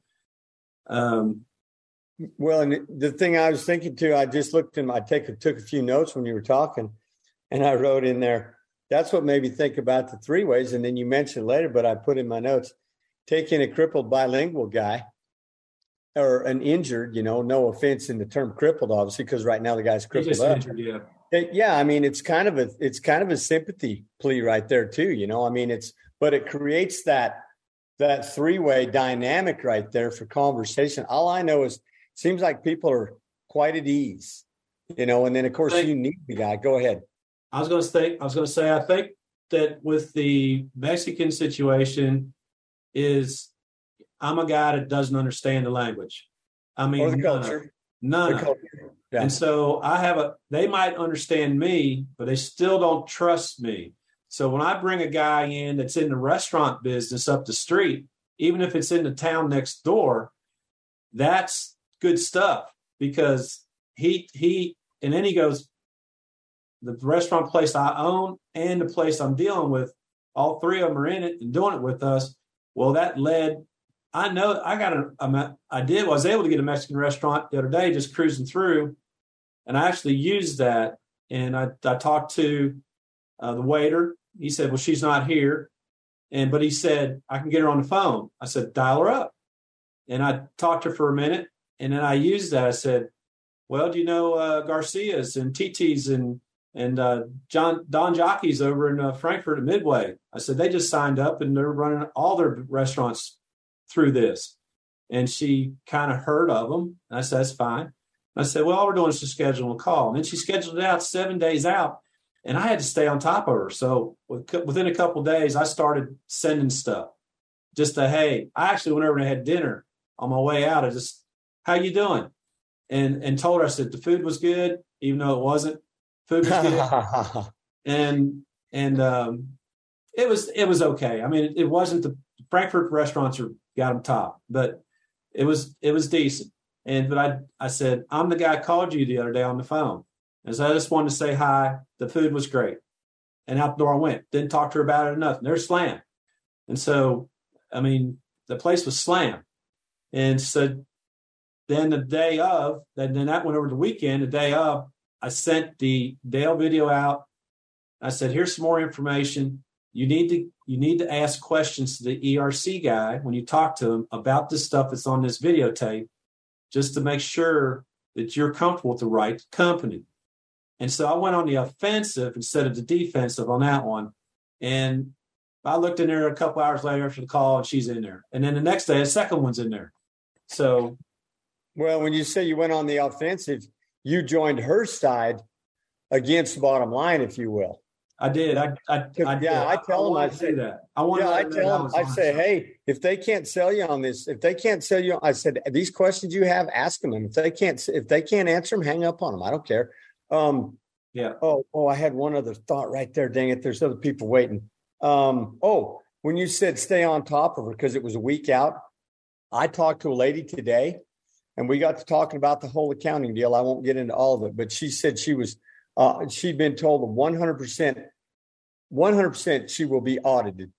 um, well, and the thing I was thinking too, I just looked in my take took a few notes when you were talking, and I wrote in there. That's what made me think about the three ways, and then you mentioned later, but I put in my notes taking a crippled bilingual guy or an injured. You know, no offense in the term crippled, obviously, because right now the guy's crippled up. Injured, yeah. It, yeah, I mean, it's kind of a it's kind of a sympathy plea right there too. You know, I mean, it's but it creates that that three way dynamic right there for conversation. All I know is seems like people are quite at ease, you know. And then of course think, you need the guy. Go ahead. I was going to say. I was going to say. I think that with the Mexican situation, is I'm a guy that doesn't understand the language. I mean, or the culture. None. The culture. Yeah. And so I have a. They might understand me, but they still don't trust me. So when I bring a guy in that's in the restaurant business up the street, even if it's in the town next door, that's good stuff because he he and then he goes the restaurant place I own and the place I'm dealing with all three of them are in it and doing it with us. Well, that led. I know I got a, a I did I was able to get a Mexican restaurant the other day just cruising through, and I actually used that. And I I talked to uh, the waiter. He said, "Well, she's not here," and but he said I can get her on the phone. I said, "Dial her up," and I talked to her for a minute, and then I used that. I said, "Well, do you know uh, Garcia's and TT's and and uh, John Don Jockey's over in uh, Frankfort at Midway. I said they just signed up and they're running all their restaurants through this. And she kind of heard of them. And I said that's fine. I said, well, all we're doing is to schedule a call. And then she scheduled it out seven days out, and I had to stay on top of her. So within a couple days, I started sending stuff. Just to hey, I actually went over and had dinner on my way out. I just how you doing, and and told her I said the food was good, even though it wasn't Food was good, [LAUGHS] and and um, it was it was okay. I mean, it, it wasn't the Frankfort restaurants are got them top, but it was it was decent. And but I I said I'm the guy called you the other day on the phone, and so I just wanted to say hi. The food was great, and out the door I went. Didn't talk to her about it or nothing. There's slam, and so I mean the place was slam, and so then the day of, then then that went over the weekend. The day of, I sent the Dale video out. I said, here's some more information. You need to you need to ask questions to the ERC guy when you talk to him about the stuff that's on this videotape, just to make sure that you're comfortable with the right company. And so I went on the offensive instead of the defensive on that one. And I looked in there a couple hours later after the call, and she's in there. And then the next day, a second one's in there. So, well, when you say you went on the offensive, you joined her side against the bottom line, if you will. I did. I, I, I yeah. I tell them. I say that. I want. Yeah, I tell them. I say, hey, if they can't sell you on this, if they can't sell you, I said these questions you have, ask them. And if they can't, if they can't answer them, hang up on them. I don't care. Um, yeah. Oh, oh, I had one other thought right there. Dang it! There's other people waiting. Um, oh, when you said stay on top of her because it was a week out, I talked to a lady today and we got to talking about the whole accounting deal. I won't get into all of it, but she said she was uh, she'd been told 100%, 100% she will be audited.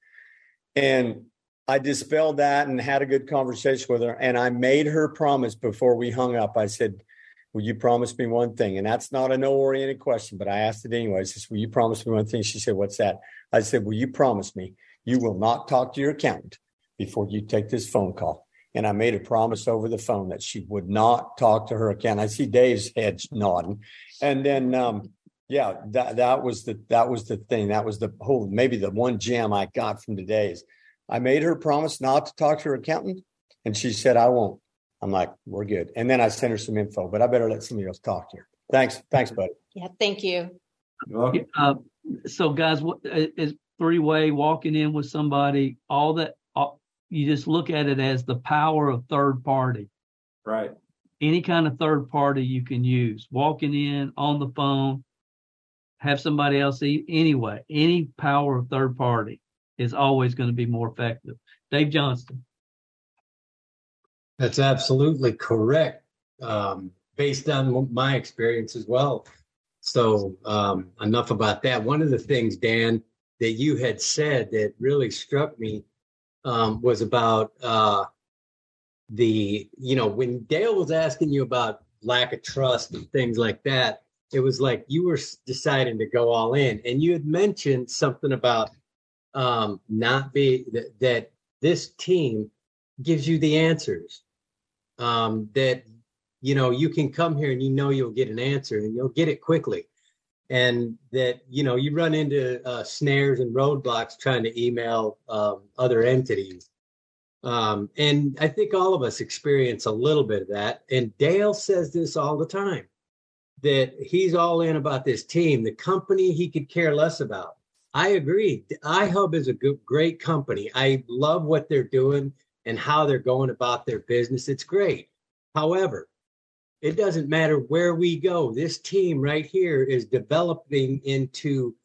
And I dispelled that and had a good conversation with her. And I made her promise before we hung up. I said, Will you promise me one thing? And that's not a no oriented question, but I asked it anyway. I said, Will you promise me one thing? She said, What's that? I said, Will you promise me you will not talk to your accountant before you take this phone call? And I made a promise over the phone that she would not talk to her account. I see Dave's head nodding, and then um, yeah, that that was the that was the thing. That was the whole maybe the one gem I got from today is I made her promise not to talk to her accountant, and she said I won't. I'm like, we're good. And then I sent her some info, but I better let somebody else talk to her. Thanks, thanks, buddy. Yeah, thank you. Uh, so, guys, what is three way walking in with somebody? All that you just look at it as the power of third party. Right. Any kind of third party you can use, walking in on the phone, have somebody else eat. Anyway, any power of third party is always going to be more effective. Dave Johnston. That's absolutely correct, um, based on my experience as well. So, um, enough about that. One of the things, Dan, that you had said that really struck me um, was about uh, the you know when Dale was asking you about lack of trust and things like that. It was like you were deciding to go all in, and you had mentioned something about um, not be that, that this team gives you the answers. Um, that you know you can come here and you know you'll get an answer and you'll get it quickly and that you know you run into uh, snares and roadblocks trying to email um, other entities. Um, and i think all of us experience a little bit of that. And dale says this all the time that he's all in about this team the company he could care less about. I agree. Ihub is a good, great company. I love what they're doing and how they're going about their business. It's great. However it doesn't matter where we go. This team right here is developing into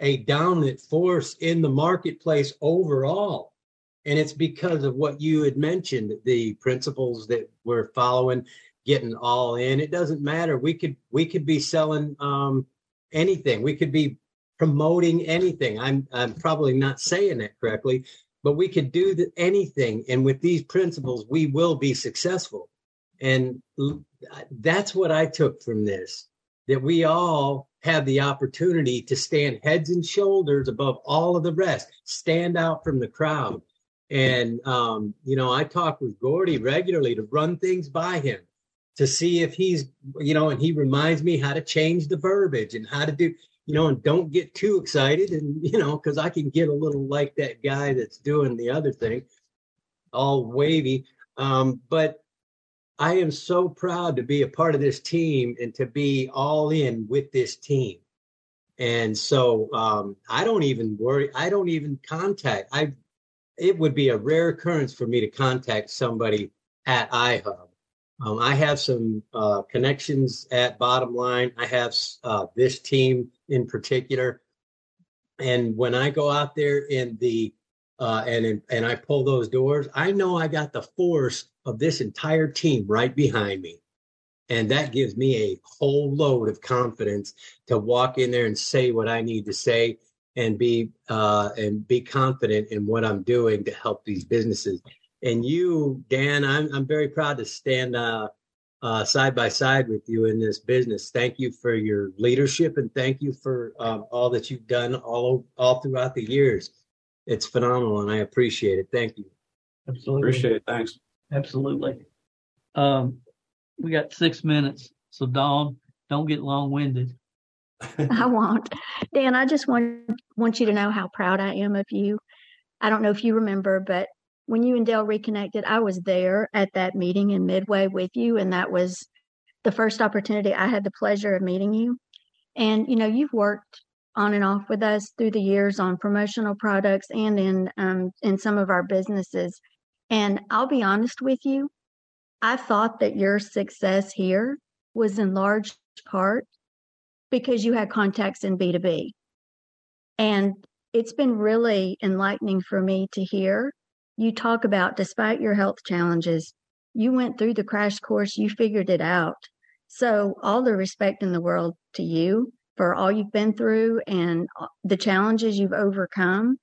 a dominant force in the marketplace overall. And it's because of what you had mentioned, the principles that we're following, getting all in. It doesn't matter. We could we could be selling um, anything. We could be promoting anything. I'm I'm probably not saying that correctly, but we could do the, anything, and with these principles, we will be successful. And that's what I took from this: that we all have the opportunity to stand heads and shoulders above all of the rest, stand out from the crowd. And um, you know, I talk with Gordy regularly to run things by him to see if he's, you know, and he reminds me how to change the verbiage and how to do, you know, and don't get too excited. And, you know, because I can get a little like that guy that's doing the other thing, all wavy. Um, but I am so proud to be a part of this team and to be all in with this team. And so um, I don't even worry. I don't even contact. I. It would be a rare occurrence for me to contact somebody at iHub um, I have some uh, connections at Bottom Line. I have uh, this team in particular, and when I go out there in the uh, and and I pull those doors, I know I got the force of this entire team right behind me, and that gives me a whole load of confidence to walk in there and say what I need to say and be uh, and be confident in what I'm doing to help these businesses and you, Dan, I'm I'm very proud to stand uh, uh, side by side with you in this business. Thank you for your leadership and thank you for um, all that you've done all all throughout the years. It's phenomenal, and I appreciate it. Thank you. Absolutely, appreciate it. Thanks. Absolutely. Um, we got six minutes, so Dawn, don't get long winded. [LAUGHS] I won't. Dan, I just want want you to know how proud I am of you. I don't know if you remember, but when you and Dale reconnected, I was there at that meeting in Midway with you, and that was the first opportunity I had the pleasure of meeting you. And you know, you've worked on and off with us through the years on promotional products and in um, in some of our businesses. And I'll be honest with you, I thought that your success here was in large part because you had contacts in B2B. And it's been really enlightening for me to hear you talk about despite your health challenges, you went through the crash course, you figured it out. So, all the respect in the world to you for all you've been through and the challenges you've overcome.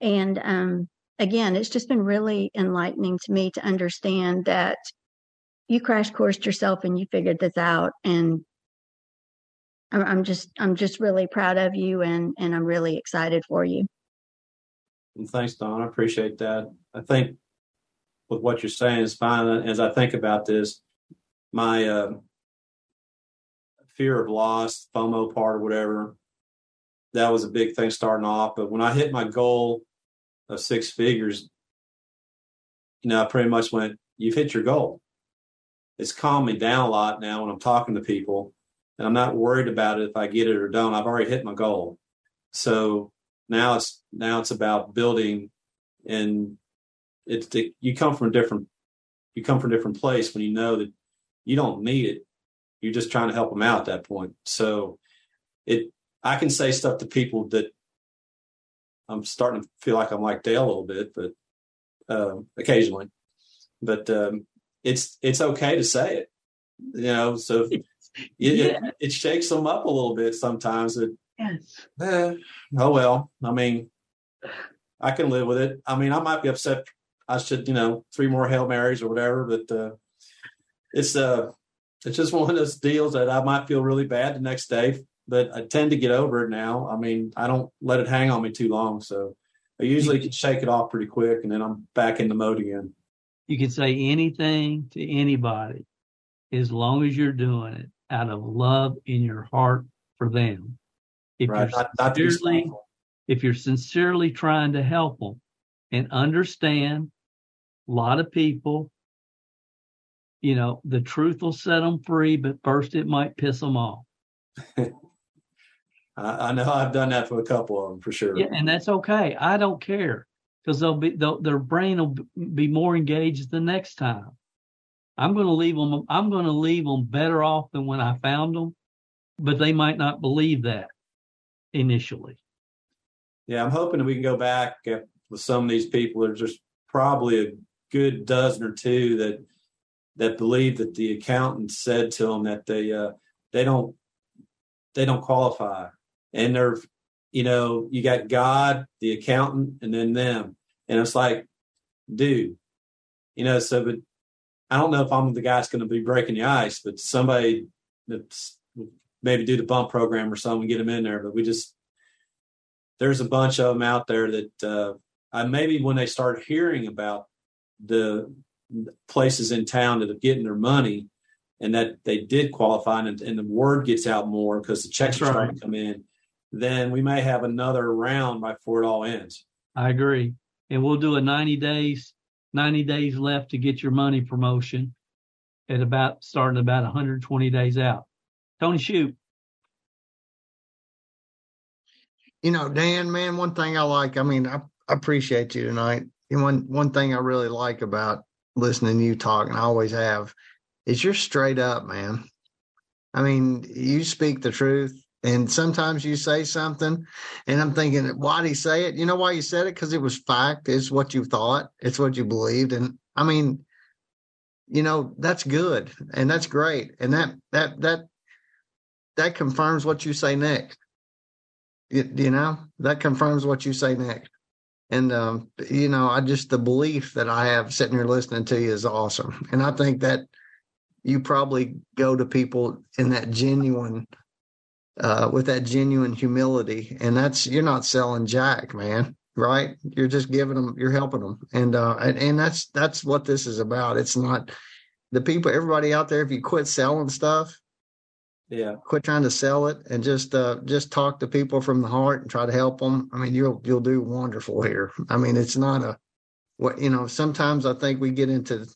And um, again, it's just been really enlightening to me to understand that you crash coursed yourself and you figured this out. And I'm just, I'm just really proud of you, and and I'm really excited for you. And thanks, Don. I appreciate that. I think with what you're saying is fine. As I think about this, my uh, fear of loss, FOMO part or whatever, that was a big thing starting off. But when I hit my goal of six figures, you know, I pretty much went, You've hit your goal. It's calmed me down a lot now when I'm talking to people, and I'm not worried about it if I get it or don't. I've already hit my goal. So now it's now it's about building and it's you come from a different you come from a different place when you know that you don't need it you're just trying to help them out at that point so it i can say stuff to people that i'm starting to feel like i'm like dale a little bit but uh, occasionally but um, it's it's okay to say it you know so [LAUGHS] it, yeah. it, it, shakes them up a little bit sometimes it, Yes. Eh, oh well. I mean, I can live with it. I mean, I might be upset. I should, you know, three more hail marys or whatever. But uh, it's uh, it's just [LAUGHS] one of those deals that I might feel really bad the next day. But I tend to get over it now. I mean, I don't let it hang on me too long. So I usually can shake it off pretty quick, and then I'm back in the mode again. You can say anything to anybody as long as you're doing it out of love in your heart for them if right. you're not, sincerely, not if you're sincerely trying to help them and understand a lot of people you know the truth will set them free but first it might piss them off [LAUGHS] I, I, know i've done that for a couple of them for sure yeah and that's okay i don't care because they'll be they'll, their brain will be more engaged the next time i'm going to leave them i'm going to leave them better off than when i found them but they might not believe that initially. Yeah, I'm hoping that we can go back with some of these people. There's just probably a good dozen or two that that believe that the accountant said to them that they uh, they don't they don't qualify, and they're you know, you got God, the accountant, and then them. And it's like, dude, you know, so, but I don't know if I'm the guy that's going to be breaking the ice, but somebody that's maybe do the bump program or something, get them in there. But we just, there's a bunch of them out there that uh, I maybe when they start hearing about the places in town that are getting their money and that they did qualify and, and the word gets out more because the checks That's are starting to come in, then we may have another round before it all ends. I agree. And we'll do a 90 days, 90 days left to get your money promotion at about starting about 120 days out. Tony, shoot. You know, Dan, man, one thing I like, I mean, I, I appreciate you tonight. And one one thing I really like about listening to you talk, and I always have, is you're straight up, man. I mean, you speak the truth. And sometimes you say something, and I'm thinking, why did he say it? You know why you said it? Because it was fact. It's what you thought. It's what you believed. And I mean, you know, that's good and that's great. And that that that that confirms what you say next. You, you know, that confirms what you say next. And um, you know, I just the belief that I have sitting here listening to you is awesome. And I think that you probably go to people in that genuine uh, with that genuine humility and that's you're not selling jack man right you're just giving them you're helping them and uh and, and that's that's what this is about it's not the people everybody out there if you quit selling stuff yeah quit trying to sell it and just uh just talk to people from the heart and try to help them i mean you'll you'll do wonderful here i mean it's not a what you know sometimes i think we get into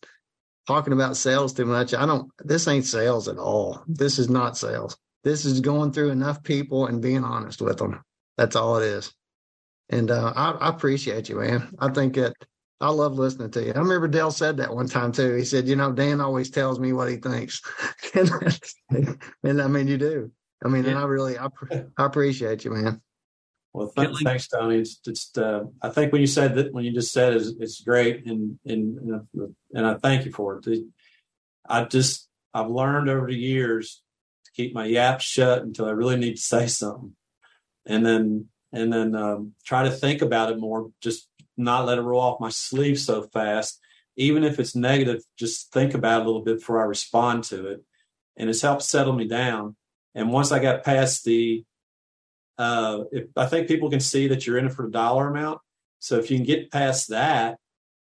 talking about sales too much. I don't, this ain't sales at all. This is not sales. This is going through enough people and being honest with them. That's all it is. And uh, I, I appreciate you, man. I think that I love listening to you. I remember Dale said that one time too. He said, you know, Dan always tells me what he thinks. [LAUGHS] and, and I mean, you do. I mean, yeah. and I really, I, I appreciate you, man. Well, th- thanks, Tony. It's, it's uh, I think when you said that, when you just said it, it's, it's great, and and and I thank you for it. I just I've learned over the years to keep my yap shut until I really need to say [LAUGHS] something, and then and then um, try to think about it more. Just not let it roll off my sleeve so fast. Even if it's negative, just think about it a little bit before I respond to it, and it's helped settle me down. And once I got past the uh, if, I think people can see that you're in it for a dollar amount. So if you can get past that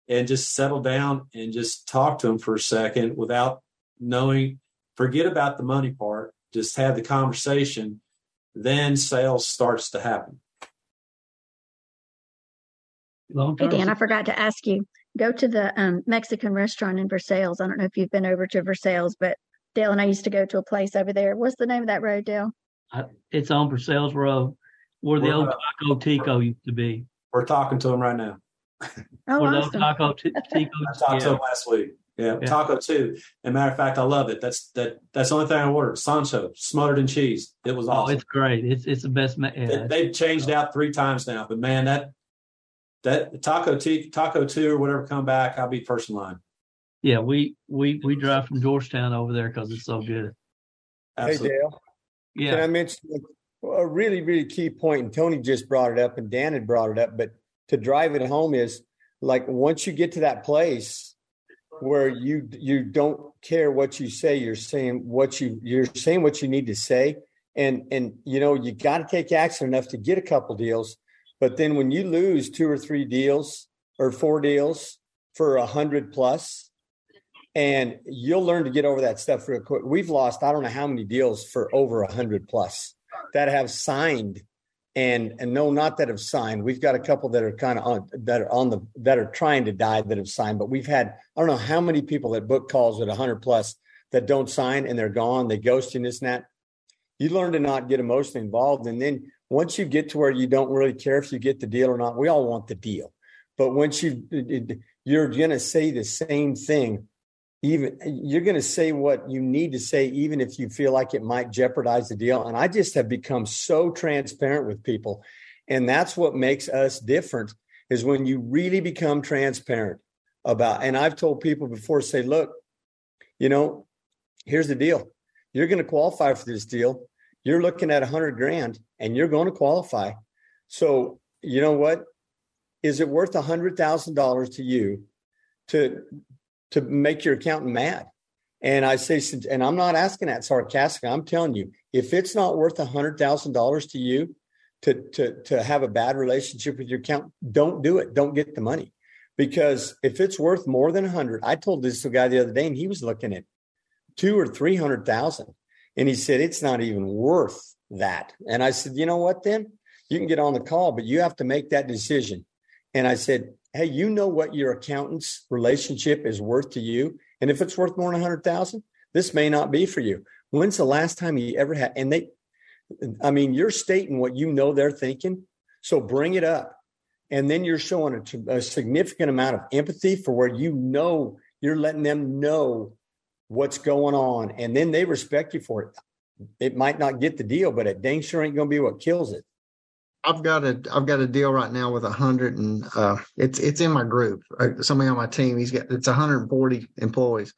and just settle down and just talk to them for a second without knowing, forget about the money part, just have the conversation, then sales starts to happen. Hey Dan, I forgot to ask you. Go to the um, Mexican restaurant in Versailles. I don't know if you've been over to Versailles, but Dale and I used to go to a place over there. What's the name of that road, Dale? it's on Versailles Road, where the old Taco Tico used to be. We're talking to him right now. Oh, where awesome. the Taco t- Tico. I talked to him last week. Yeah, yeah, taco too. And matter of fact, I love it. That's that. That's the only thing I ordered. Sancho smothered in cheese. It was oh, awesome. Oh, it's great. It's it's the best. Ma- yeah. they, have changed out three times now, but man, that that taco t- taco two or whatever come back, I'll be first in line. Yeah, we we we drive from Georgetown over there because it's so good. Absolutely. Hey Dale, yeah. Can I mention a really, really key point? And Tony just brought it up, and Dan had brought it up. But to drive it home is like once you get to that place where you you don't care what you say, you're saying what you you're saying what you need to say, and and you know you got to take action enough to get a couple deals. But then when you lose two or three deals or four deals for a hundred plus, and you'll learn to get over that stuff real quick. We've lost I don't know how many deals for over a hundred plus that have signed, and and no, not that have signed. We've got a couple that are kind of on that are on the that are trying to die that have signed, but we've had I don't know how many people that book calls at a hundred plus that don't sign and they're gone, they ghost in this and that. You learn to not get emotionally involved, and then once you get to where you don't really care if you get the deal or not, we all want the deal. But once you you're going to say the same thing even you're going to say what you need to say even if you feel like it might jeopardize the deal. And i just have become so transparent with people. And that's what makes us different is when you really become transparent about and i've told people before say look you know here's the deal. You're going to qualify for this deal. You're looking at a hundred grand and you're going to qualify. So, you know what? Is it worth a hundred thousand dollars to you to to make your accountant mad? And I say, and I'm not asking that sarcastic. I'm telling you, if it's not worth a hundred thousand dollars to you to to to have a bad relationship with your accountant, don't do it. Don't get the money. Because if it's worth more than a hundred, I told this guy the other day, and he was looking at two or three hundred thousand. And he said, it's not even worth that. And I said, you know what then? You can get on the call, but you have to make that decision. And I said, hey, you know what your accountant's relationship is worth to you. And if it's worth more than a hundred thousand, this may not be for you. When's the last time you ever had? And they, I mean, you're stating what you know they're thinking. So bring it up. And then you're showing a, a significant amount of empathy for where you know you're letting them know what's going on. And then they respect you for it. It might not get the deal, but it dang sure ain't going to be what kills it. I've got a I've got a deal right now with a hundred and uh, it's it's in my group. Uh, somebody on my team. He's got it's 140 employees,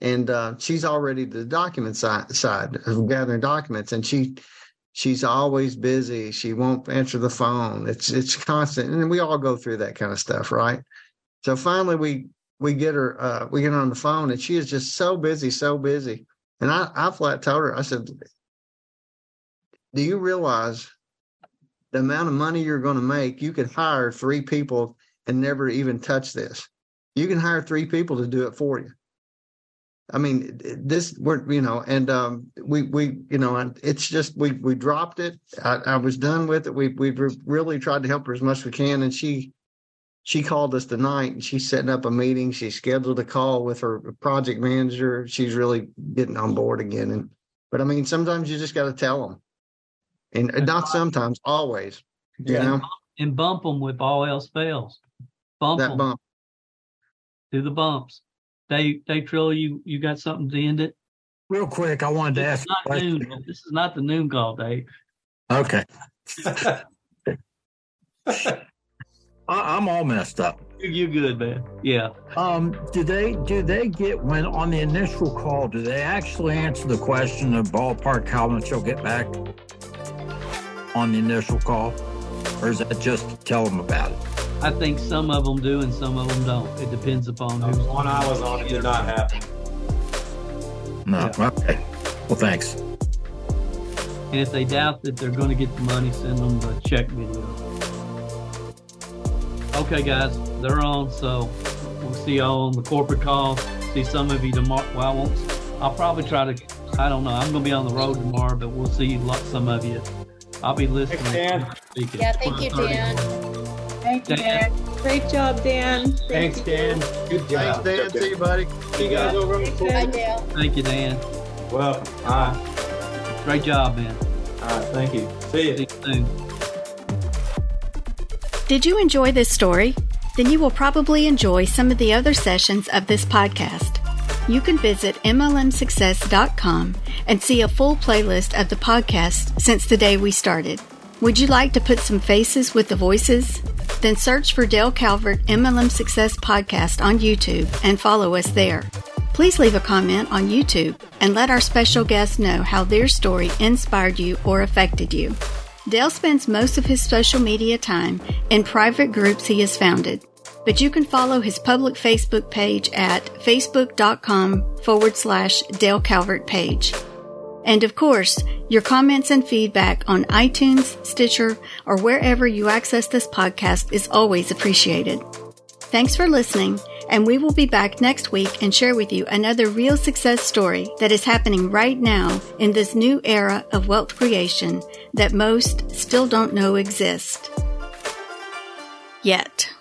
and uh, she's already the document side side of gathering documents, and she she's always busy. She won't answer the phone. It's it's constant, and we all go through that kind of stuff, right? So finally, we we get her uh, we get her on the phone, and she is just so busy, so busy. And I I flat told her, I said, "Do you realize?" The amount of money you're going to make, you could hire three people and never even touch this. You can hire three people to do it for you. I mean, this we're you know, and um, we we you know, it's just we we dropped it. I, I was done with it. We we really tried to help her as much as we can, and she she called us tonight and she's setting up a meeting. She scheduled a call with her project manager. She's really getting on board again. And but I mean, sometimes you just got to tell them and not sometimes, always. You yeah. know, and bump them with all else fails. Bump that them. bump. Do the bumps. They they Trill, you you got something to end it? Real quick, I wanted to this ask. Is not noon. This is not the noon call, Dave. Okay. [LAUGHS] I, I'm all messed up. You good, man? Yeah. Um, do they do they get when on the initial call? Do they actually answer the question of ballpark how much you'll get back? On the initial call, or is that just to tell them about it? I think some of them do and some of them don't. It depends upon who's one I was on. It did not happen. No. Yeah. Okay. Well, thanks. And if they doubt that they're going to get the money, send them the check video. Okay, guys, they're on. So we'll see y'all on the corporate call. See some of you tomorrow. Well, I won't. I'll probably try to. I don't know. I'm going to be on the road tomorrow, but we'll see some of you I'll be listening. Thanks, Dan. Yeah, thank you, Dan. Thank you, Dan. Great job, Dan. Thank Thanks, Dan. Good job. Thanks, Dan. See you, buddy. See you guys over on the Bye, Dale. Thank you, Dan. Well, all right. Great job, man. All right, thank you. See you. See you soon. Did you enjoy this story? Then you will probably enjoy some of the other sessions of this podcast you can visit MLMsuccess.com and see a full playlist of the podcast since the day we started. Would you like to put some faces with the voices? Then search for Dale Calvert MLM Success Podcast on YouTube and follow us there. Please leave a comment on YouTube and let our special guests know how their story inspired you or affected you. Dale spends most of his social media time in private groups he has founded but you can follow his public Facebook page at facebook.com forward slash Dale Calvert page. And of course, your comments and feedback on iTunes, Stitcher, or wherever you access this podcast is always appreciated. Thanks for listening, and we will be back next week and share with you another real success story that is happening right now in this new era of wealth creation that most still don't know exist. Yet.